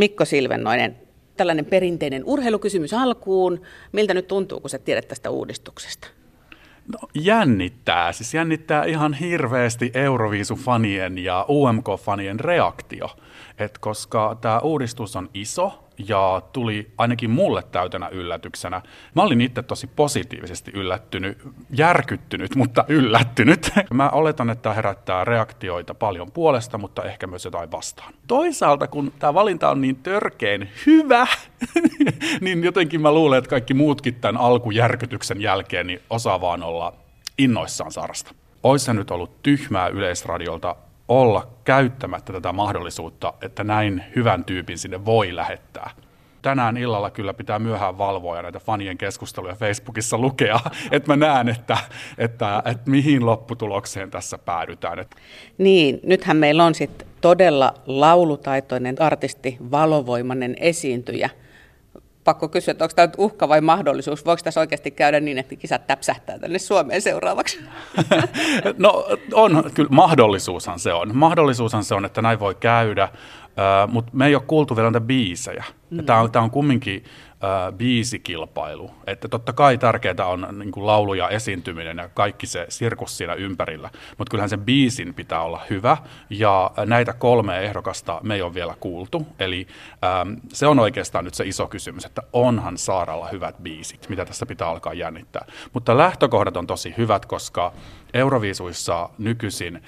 Mikko Silvennoinen, tällainen perinteinen urheilukysymys alkuun. Miltä nyt tuntuu, kun sä tiedät tästä uudistuksesta? No, jännittää. Siis jännittää ihan hirveästi Euroviisu-fanien ja UMK-fanien reaktio. Et koska tämä uudistus on iso, ja tuli ainakin mulle täytänä yllätyksenä. Mä olin itse tosi positiivisesti yllättynyt, järkyttynyt, mutta yllättynyt. Mä oletan, että tämä herättää reaktioita paljon puolesta, mutta ehkä myös jotain vastaan. Toisaalta, kun tämä valinta on niin törkeen hyvä, niin jotenkin mä luulen, että kaikki muutkin tämän alkujärkytyksen jälkeen niin osaa vaan olla innoissaan Saarasta. Ois se nyt ollut tyhmää yleisradiolta olla käyttämättä tätä mahdollisuutta, että näin hyvän tyypin sinne voi lähettää. Tänään illalla kyllä pitää myöhään valvoa ja näitä fanien keskusteluja Facebookissa lukea, että mä näen, että, että, että mihin lopputulokseen tässä päädytään. Niin, nythän meillä on sitten todella laulutaitoinen artisti, valovoimainen esiintyjä – pakko kysyä, että onko tämä uhka vai mahdollisuus? Voiko tässä oikeasti käydä niin, että kisat täpsähtää tänne Suomeen seuraavaksi? no on, kyllä mahdollisuushan se on. Mahdollisuushan se on, että näin voi käydä, uh, mutta me ei ole kuultu vielä näitä biisejä. Mm. Tämä on, tämä on kumminkin biisikilpailu. Että totta kai tärkeää on niin kuin laulu ja esiintyminen ja kaikki se sirkus siinä ympärillä, mutta kyllähän sen biisin pitää olla hyvä, ja näitä kolme ehdokasta me ei ole vielä kuultu, eli se on oikeastaan nyt se iso kysymys, että onhan Saaralla hyvät biisit, mitä tässä pitää alkaa jännittää. Mutta lähtökohdat on tosi hyvät, koska Euroviisuissa nykyisin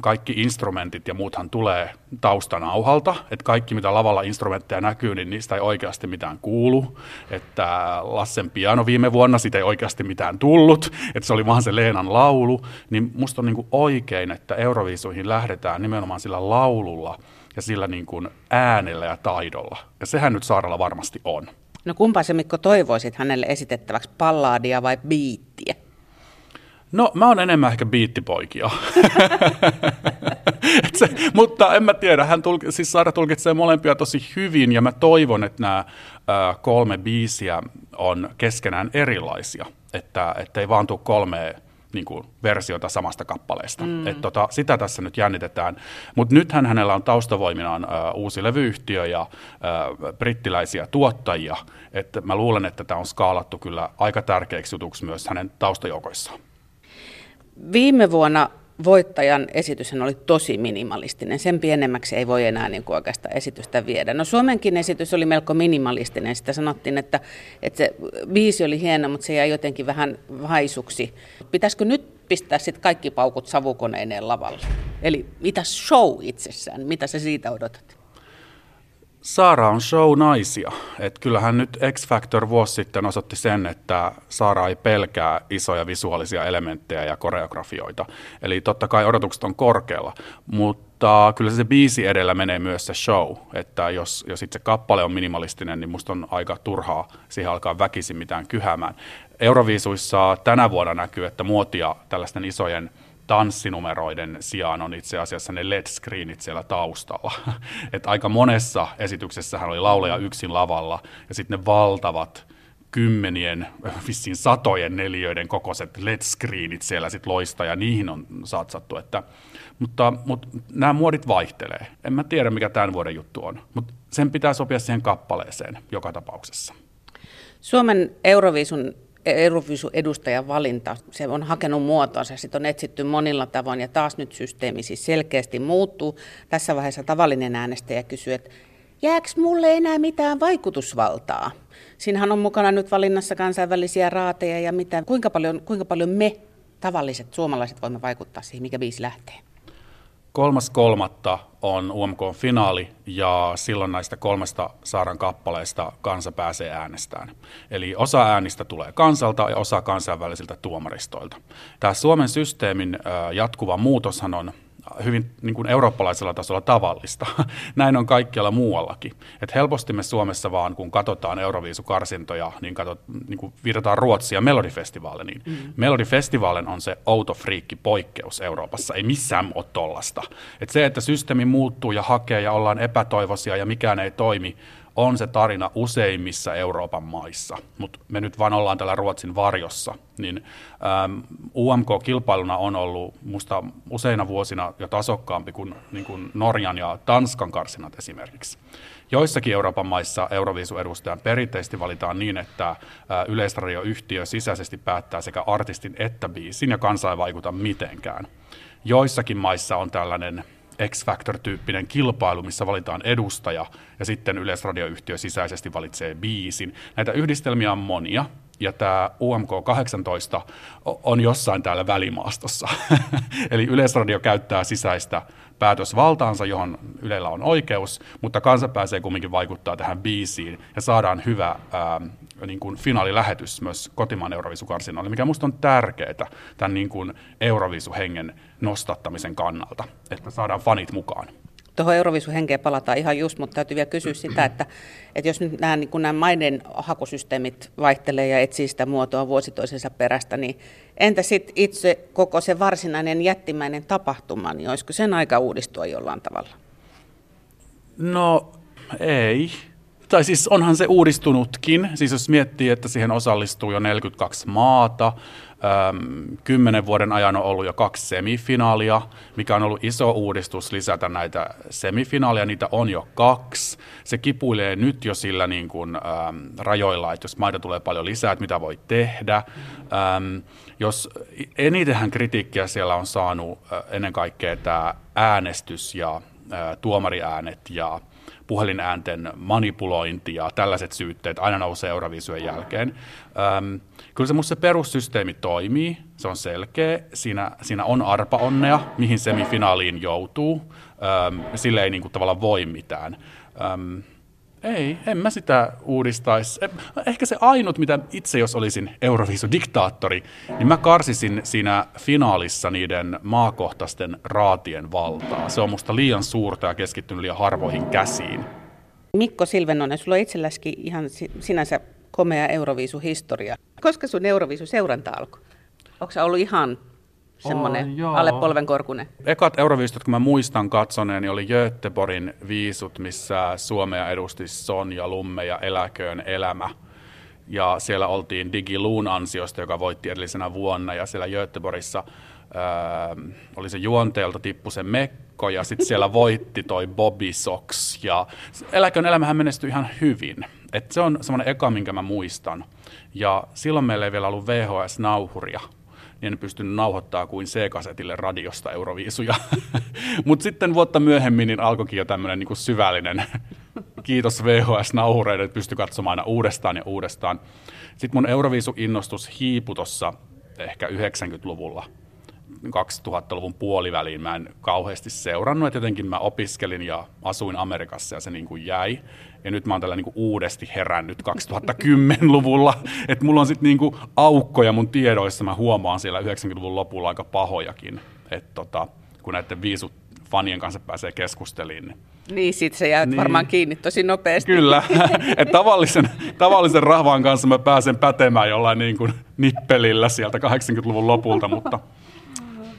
kaikki instrumentit ja muuthan tulee taustanauhalta, että kaikki mitä lavalla instrumentteja näkyy, niin niistä ei oikeasti mitään kuulu, että Lassen piano viime vuonna, siitä ei oikeasti mitään tullut, että se oli vaan se Leenan laulu, niin musta on niin kuin oikein, että Euroviisuihin lähdetään nimenomaan sillä laululla ja sillä niin kuin äänellä ja taidolla, ja sehän nyt Saaralla varmasti on. No kumpaa se Mikko toivoisit hänelle esitettäväksi, pallaadia vai biittiä? No mä oon enemmän ehkä biittipoikia. se, mutta en mä tiedä, hän tulki, siis Saara tulkitsee molempia tosi hyvin ja mä toivon, että nämä kolme biisiä on keskenään erilaisia, että, ei vaan tule kolme niin kuin, versiota samasta kappaleesta. Mm. Et, tota, sitä tässä nyt jännitetään. Mutta nythän hänellä on taustavoiminaan äh, uusi levyyhtiö ja äh, brittiläisiä tuottajia. Et mä luulen, että tämä on skaalattu kyllä aika tärkeäksi jutuksi myös hänen taustajoukoissaan. Viime vuonna voittajan esitys oli tosi minimalistinen. Sen pienemmäksi ei voi enää niin kuin oikeastaan esitystä viedä. No Suomenkin esitys oli melko minimalistinen. Sitä sanottiin, että, että se biisi oli hieno, mutta se jäi jotenkin vähän haisuksi. Pitäisikö nyt pistää sitten kaikki paukut savukoneineen lavalle? Eli mitä show itsessään, mitä se siitä odotat? Saara on show-naisia. Et kyllähän nyt X Factor vuosi sitten osoitti sen, että Saara ei pelkää isoja visuaalisia elementtejä ja koreografioita. Eli totta kai odotukset on korkealla, mutta kyllä se biisi edellä menee myös se show. Että jos, jos itse kappale on minimalistinen, niin musta on aika turhaa siihen alkaa väkisin mitään kyhämään. Euroviisuissa tänä vuonna näkyy, että muotia tällaisten isojen – tanssinumeroiden sijaan on itse asiassa ne LED-screenit siellä taustalla. Et aika monessa esityksessähän oli lauleja yksin lavalla ja sitten ne valtavat kymmenien, vissiin satojen neliöiden kokoiset LED-screenit siellä sitten loista ja niihin on satsattu. Että, mutta, mutta nämä muodit vaihtelee. En mä tiedä, mikä tämän vuoden juttu on, mutta sen pitää sopia siihen kappaleeseen joka tapauksessa. Suomen Euroviisun Eurovisu-edustajan valinta, se on hakenut muotoansa, sitten on etsitty monilla tavoin ja taas nyt systeemi siis selkeästi muuttuu. Tässä vaiheessa tavallinen äänestäjä kysyy, että jääkö mulle enää mitään vaikutusvaltaa? Siinähän on mukana nyt valinnassa kansainvälisiä raateja ja mitä, kuinka paljon, kuinka paljon me tavalliset suomalaiset voimme vaikuttaa siihen, mikä biisi lähtee? Kolmas kolmatta on UMK-finaali ja silloin näistä kolmesta saaran kappaleista kansa pääsee äänestään. Eli osa äänistä tulee kansalta ja osa kansainvälisiltä tuomaristoilta. Tämä Suomen systeemin jatkuva muutoshan on hyvin niin kuin eurooppalaisella tasolla tavallista. Näin on kaikkialla muuallakin. Et helposti me Suomessa vaan, kun katsotaan Euroviisukarsintoja, niin, katsot, niin kuin viitataan Ruotsia Melodifestivaalle, niin mm. Melodifestivaalin on se outo friikki poikkeus Euroopassa. Ei missään ole tollasta. Et se, että systeemi muuttuu ja hakee ja ollaan epätoivoisia ja mikään ei toimi, on se tarina useimmissa Euroopan maissa, mutta me nyt vaan ollaan täällä Ruotsin varjossa, niin UMK-kilpailuna on ollut musta useina vuosina jo tasokkaampi kuin, niin kuin Norjan ja Tanskan karsinat esimerkiksi. Joissakin Euroopan maissa Euroviisu-edustajan perinteisesti valitaan niin, että yleisradioyhtiö sisäisesti päättää sekä artistin että biisin ja kansa ei vaikuta mitenkään. Joissakin maissa on tällainen X-Factor-tyyppinen kilpailu, missä valitaan edustaja ja sitten Yleisradioyhtiö sisäisesti valitsee biisin. Näitä yhdistelmiä on monia ja tämä UMK 18 on jossain täällä välimaastossa. Eli Yleisradio käyttää sisäistä päätösvaltaansa, johon Ylellä on oikeus, mutta kansa pääsee kumminkin vaikuttaa tähän biisiin ja saadaan hyvä ää, niin kuin finaalilähetys myös kotimaan Euroviisukarsinalle, mikä minusta on tärkeää tämän niin kuin Euroviisuhengen nostattamisen kannalta, että saadaan fanit mukaan. Tuohon Euroviisuhenkeen palataan ihan just, mutta täytyy vielä kysyä sitä, että, että jos nyt nämä, niin nämä maiden hakusysteemit vaihtelee ja etsii sitä muotoa vuosi toisensa perästä, niin entä sitten itse koko se varsinainen jättimäinen tapahtuma, niin olisiko sen aika uudistua jollain tavalla? No ei. Tai siis onhan se uudistunutkin. Siis jos miettii, että siihen osallistuu jo 42 maata, kymmenen vuoden ajan on ollut jo kaksi semifinaalia, mikä on ollut iso uudistus lisätä näitä semifinaaleja, niitä on jo kaksi. Se kipuilee nyt jo sillä niin kuin, äm, rajoilla, että jos maita tulee paljon lisää, että mitä voi tehdä. Äm, jos enitenhän kritiikkiä siellä on saanut ennen kaikkea tämä äänestys ja äh, tuomariäänet ja puhelinäänten manipulointi ja tällaiset syytteet aina nousee Euroviisujen jälkeen. Ähm, kyllä se musta se perussysteemi toimii, se on selkeä, siinä, siinä on arpaonnea, mihin semifinaaliin joutuu, ähm, sille ei niin kuin, tavallaan voi mitään. Ähm, ei, en mä sitä uudistaisi. Ehkä se ainut, mitä itse jos olisin Euroviisu-diktaattori, niin mä karsisin siinä finaalissa niiden maakohtaisten raatien valtaa. Se on musta liian suurta ja keskittynyt liian harvoihin käsiin. Mikko Silvenonen, sulla on itselläskin ihan sinänsä komea Euroviisu-historia. Koska sun Euroviisu-seuranta alkoi? Onko ollut ihan semmoinen oh, alle polvenkorkunen. Ekat Euroviisut, kun mä muistan katsoneeni, oli Göteborgin viisut, missä Suomea edusti Sonja Lumme ja Eläköön elämä. Ja siellä oltiin Digiluun ansiosta, joka voitti edellisenä vuonna, ja siellä Göteborgissa ää, oli se juonteelta tippu se Mekko, ja sitten siellä voitti toi Bobby Sox, ja Eläköön elämähän menestyi ihan hyvin. Et se on semmoinen eka, minkä mä muistan. Ja silloin meillä ei vielä ollut VHS-nauhuria, niin en pystynyt nauhoittaa kuin C-kasetille radiosta Euroviisuja. Mutta sitten vuotta myöhemmin niin alkoikin jo tämmöinen niin syvällinen kiitos VHS-nauhureiden, että pystyi katsomaan aina uudestaan ja uudestaan. Sitten mun Euroviisu-innostus hiipui tuossa ehkä 90-luvulla 2000-luvun puoliväliin mä en kauheasti seurannut, että jotenkin mä opiskelin ja asuin Amerikassa ja se niin kuin jäi. Ja nyt mä oon tällä niin kuin uudesti herännyt 2010-luvulla, että mulla on sitten niin kuin aukkoja mun tiedoissa, mä huomaan siellä 90-luvun lopulla aika pahojakin, että tota, kun näiden viisut fanien kanssa pääsee keskusteliin. Niin, niin sit se jää niin. varmaan kiinni tosi nopeasti. Kyllä, että tavallisen, tavallisen rahvaan kanssa mä pääsen pätemään jollain niin kuin nippelillä sieltä 80-luvun lopulta, mutta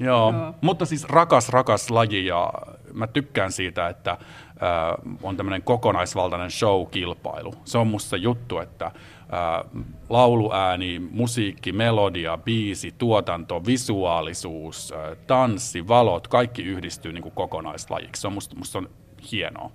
Joo. Joo, mutta siis rakas, rakas laji ja mä tykkään siitä, että äh, on tämmöinen kokonaisvaltainen show-kilpailu. Se on musta juttu, että äh, lauluääni, musiikki, melodia, biisi, tuotanto, visuaalisuus, äh, tanssi, valot, kaikki yhdistyy niin kuin kokonaislajiksi. Se on musta, musta on hienoa.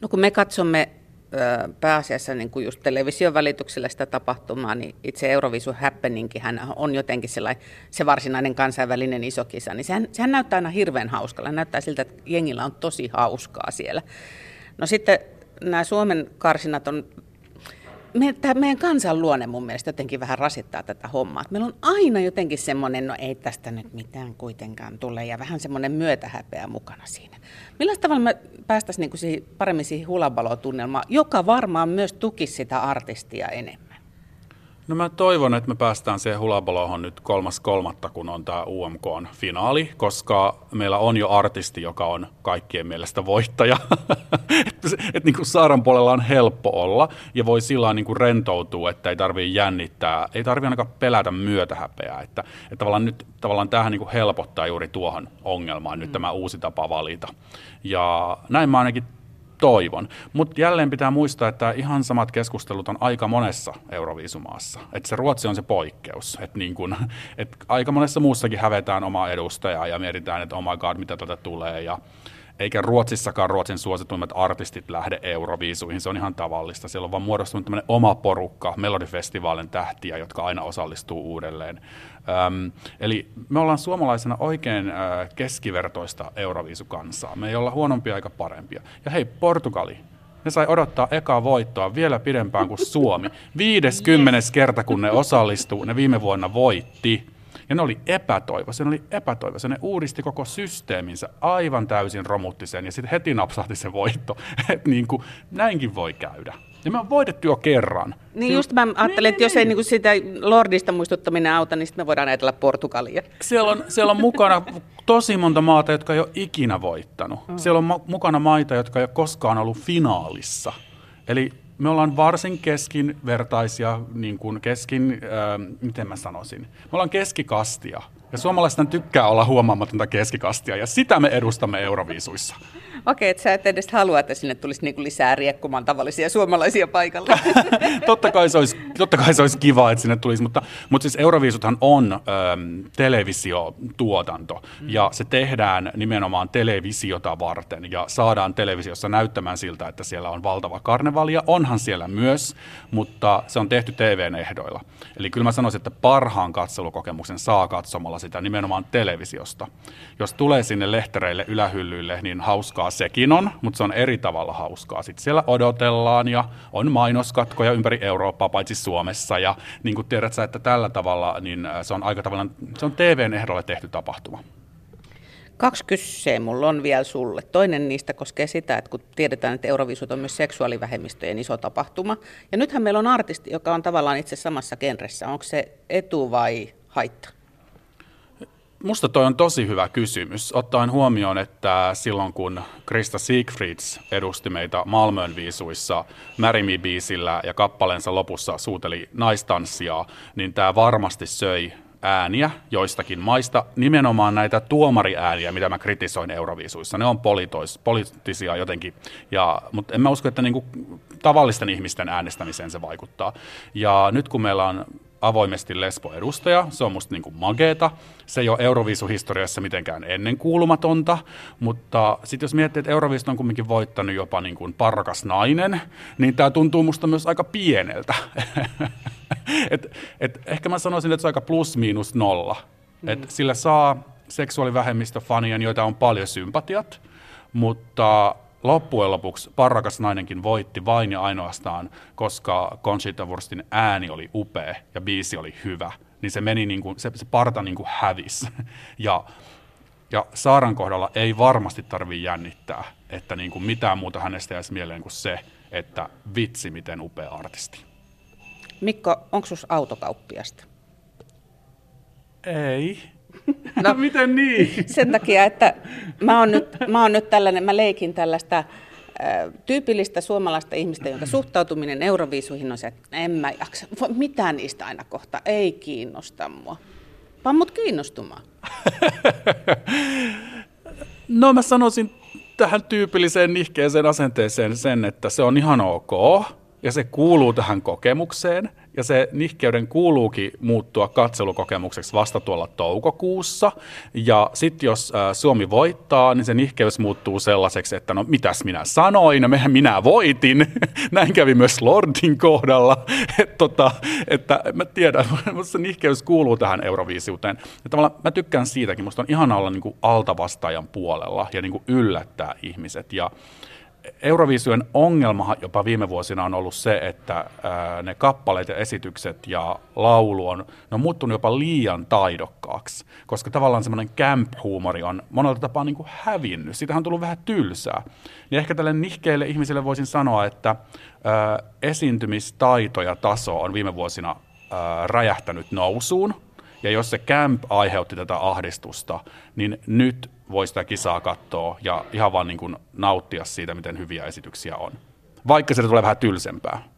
No kun me katsomme pääasiassa niin kuin just television välityksellä sitä tapahtumaa, niin itse Eurovisu hän on jotenkin se varsinainen kansainvälinen iso kisa, niin sehän, sehän näyttää aina hirveän hauskalla. Näyttää siltä, että jengillä on tosi hauskaa siellä. No sitten nämä Suomen karsinat on me, tämä meidän kansan luonne mun mielestä jotenkin vähän rasittaa tätä hommaa. Meillä on aina jotenkin semmoinen, no ei tästä nyt mitään kuitenkaan tule, ja vähän semmoinen myötähäpeä mukana siinä. Millä tavalla me päästäisiin niin paremmin siihen hulabalotunnelmaan, joka varmaan myös tukisi sitä artistia enemmän? No mä toivon, että me päästään siihen hulabalohon nyt kolmas kolmatta, kun on tämä UMK-finaali, koska meillä on jo artisti, joka on kaikkien mielestä voittaja. että et niin Saaran puolella on helppo olla ja voi sillä niin rentoutua, että ei tarvitse jännittää, ei tarvitse ainakaan pelätä myötähäpeää. Että, että tavallaan nyt tavallaan tähän niin helpottaa juuri tuohon ongelmaan nyt mm. tämä uusi tapa valita. Ja näin mä ainakin toivon. Mutta jälleen pitää muistaa, että ihan samat keskustelut on aika monessa Euroviisumaassa. Että se Ruotsi on se poikkeus. Että niin kun, et aika monessa muussakin hävetään omaa edustajaa ja mietitään, että oh my god, mitä tätä tulee. Ja eikä Ruotsissakaan Ruotsin suosituimmat artistit lähde Euroviisuihin, se on ihan tavallista. Siellä on vaan muodostunut tämmöinen oma porukka, Melodifestivaalin tähtiä, jotka aina osallistuu uudelleen. Öm, eli me ollaan suomalaisena oikein ö, keskivertoista Euroviisukansaa. Me ei olla huonompia eikä parempia. Ja hei, Portugali, ne sai odottaa ekaa voittoa vielä pidempään kuin Suomi. 50 kerta, kun ne osallistuu, ne viime vuonna voitti. Ja ne oli epätoivoisia, ne oli epätoivoisia. Ne uudisti koko systeeminsä aivan täysin romutti sen ja sitten heti napsahti se voitto. Et niin kuin, näinkin voi käydä. Ja me on voitettu jo kerran. Niin just mä ajattelin, että jos ei niin sitä Lordista muistuttaminen auta, niin sitten me voidaan ajatella Portugalia. Siellä on, siellä on mukana tosi monta maata, jotka ei ole ikinä voittanut. Mm. Siellä on mukana maita, jotka ei ole koskaan ollut finaalissa. Eli me ollaan varsin keskinvertaisia, niin kuin keskin, äh, miten mä sanoisin, me ollaan keskikastia. Ja suomalaiset tykkää olla huomaamatonta keskikastia, ja sitä me edustamme Euroviisuissa. Okei, että sä et edes halua, että sinne tulisi niinku lisää riekkumaan tavallisia suomalaisia paikalle. totta, kai se olisi, totta kai se olisi kiva, että sinne tulisi, mutta, mutta siis Euroviisuthan on ähm, televisiotuotanto, mm. ja se tehdään nimenomaan televisiota varten, ja saadaan televisiossa näyttämään siltä, että siellä on valtava karnevalia. Onhan siellä myös, mutta se on tehty TVn ehdoilla. Eli kyllä mä sanoisin, että parhaan katselukokemuksen saa katsomalla sitä nimenomaan televisiosta. Jos tulee sinne lehtereille, ylähyllyille, niin hauskaa sekin on, mutta se on eri tavalla hauskaa. Sitten siellä odotellaan ja on mainoskatkoja ympäri Eurooppaa, paitsi Suomessa. Ja niin kuin tiedät sä, että tällä tavalla niin äh, se on aika tavallaan, se on TVn ehdolle tehty tapahtuma. Kaksi kysyä mulla on vielä sulle. Toinen niistä koskee sitä, että kun tiedetään, että Euroviisut on myös seksuaalivähemmistöjen iso tapahtuma. Ja nythän meillä on artisti, joka on tavallaan itse samassa genressä. Onko se etu vai haitta? Musta toi on tosi hyvä kysymys, ottaen huomioon, että silloin kun Krista Siegfrieds edusti meitä Malmön viisuissa Märimi-biisillä ja kappaleensa lopussa suuteli naistanssia, niin tämä varmasti söi ääniä joistakin maista, nimenomaan näitä tuomariääniä, mitä mä kritisoin Euroviisuissa. Ne on politois, poliittisia jotenkin, ja, mutta en mä usko, että niinku tavallisten ihmisten äänestämiseen se vaikuttaa. Ja nyt kun meillä on avoimesti lesbo-edustaja. Se on musta niin mageeta. Se ei ole Euroviisuhistoriassa mitenkään ennenkuulumatonta, mutta sitten jos miettii, että Euroviisut on kumminkin voittanut jopa niin kuin parkas nainen, niin tämä tuntuu musta myös aika pieneltä. et, et ehkä mä sanoisin, että se on aika plus miinus nolla. Mm. Et sillä saa seksuaalivähemmistöfanien, joita on paljon sympatiat, mutta loppujen lopuksi parrakas nainenkin voitti vain ja ainoastaan, koska Conchita Wurstin ääni oli upea ja biisi oli hyvä. Niin se meni niin kuin, se, se parta niin kuin hävisi. Ja, ja Saaran kohdalla ei varmasti tarvitse jännittää, että niin kuin mitään muuta hänestä jäisi mieleen kuin se, että vitsi miten upea artisti. Mikko, onko sus autokauppiasta? Ei. No, Miten niin? Sen takia, että mä oon nyt, mä oon nyt tällainen, mä leikin tällaista äh, tyypillistä suomalaista ihmistä, jonka suhtautuminen euroviisuihin on se, että en mä jaksa, mitään niistä aina kohta ei kiinnosta mua. Vaan mut kiinnostumaan. no mä sanoisin tähän tyypilliseen nihkeeseen asenteeseen sen, että se on ihan ok ja se kuuluu tähän kokemukseen – ja se nihkeyden kuuluukin muuttua katselukokemukseksi vasta tuolla toukokuussa. Ja sitten jos Suomi voittaa, niin se nihkeys muuttuu sellaiseksi, että no mitäs minä sanoin, no mehän minä voitin. Näin kävi myös Lordin kohdalla. Et, tota, että mä tiedän, mutta se nihkeys kuuluu tähän Euroviisiuteen. Ja tavallaan mä tykkään siitäkin, musta on ihan olla niin kuin altavastaajan puolella ja niin kuin yllättää ihmiset. Ja Euroviisujen ongelma jopa viime vuosina on ollut se, että ne kappaleet ja esitykset ja laulu on, ne on muuttunut jopa liian taidokkaaksi, koska tavallaan semmoinen camp-huumori on monella tapaa niin kuin hävinnyt. Siitähän on tullut vähän tylsää. Niin ehkä tälle nihkeille ihmisille voisin sanoa, että esiintymistaito ja taso on viime vuosina räjähtänyt nousuun, ja jos se camp aiheutti tätä ahdistusta, niin nyt voi sitä kisaa katsoa ja ihan vaan niin kuin nauttia siitä, miten hyviä esityksiä on. Vaikka se tulee vähän tylsempää.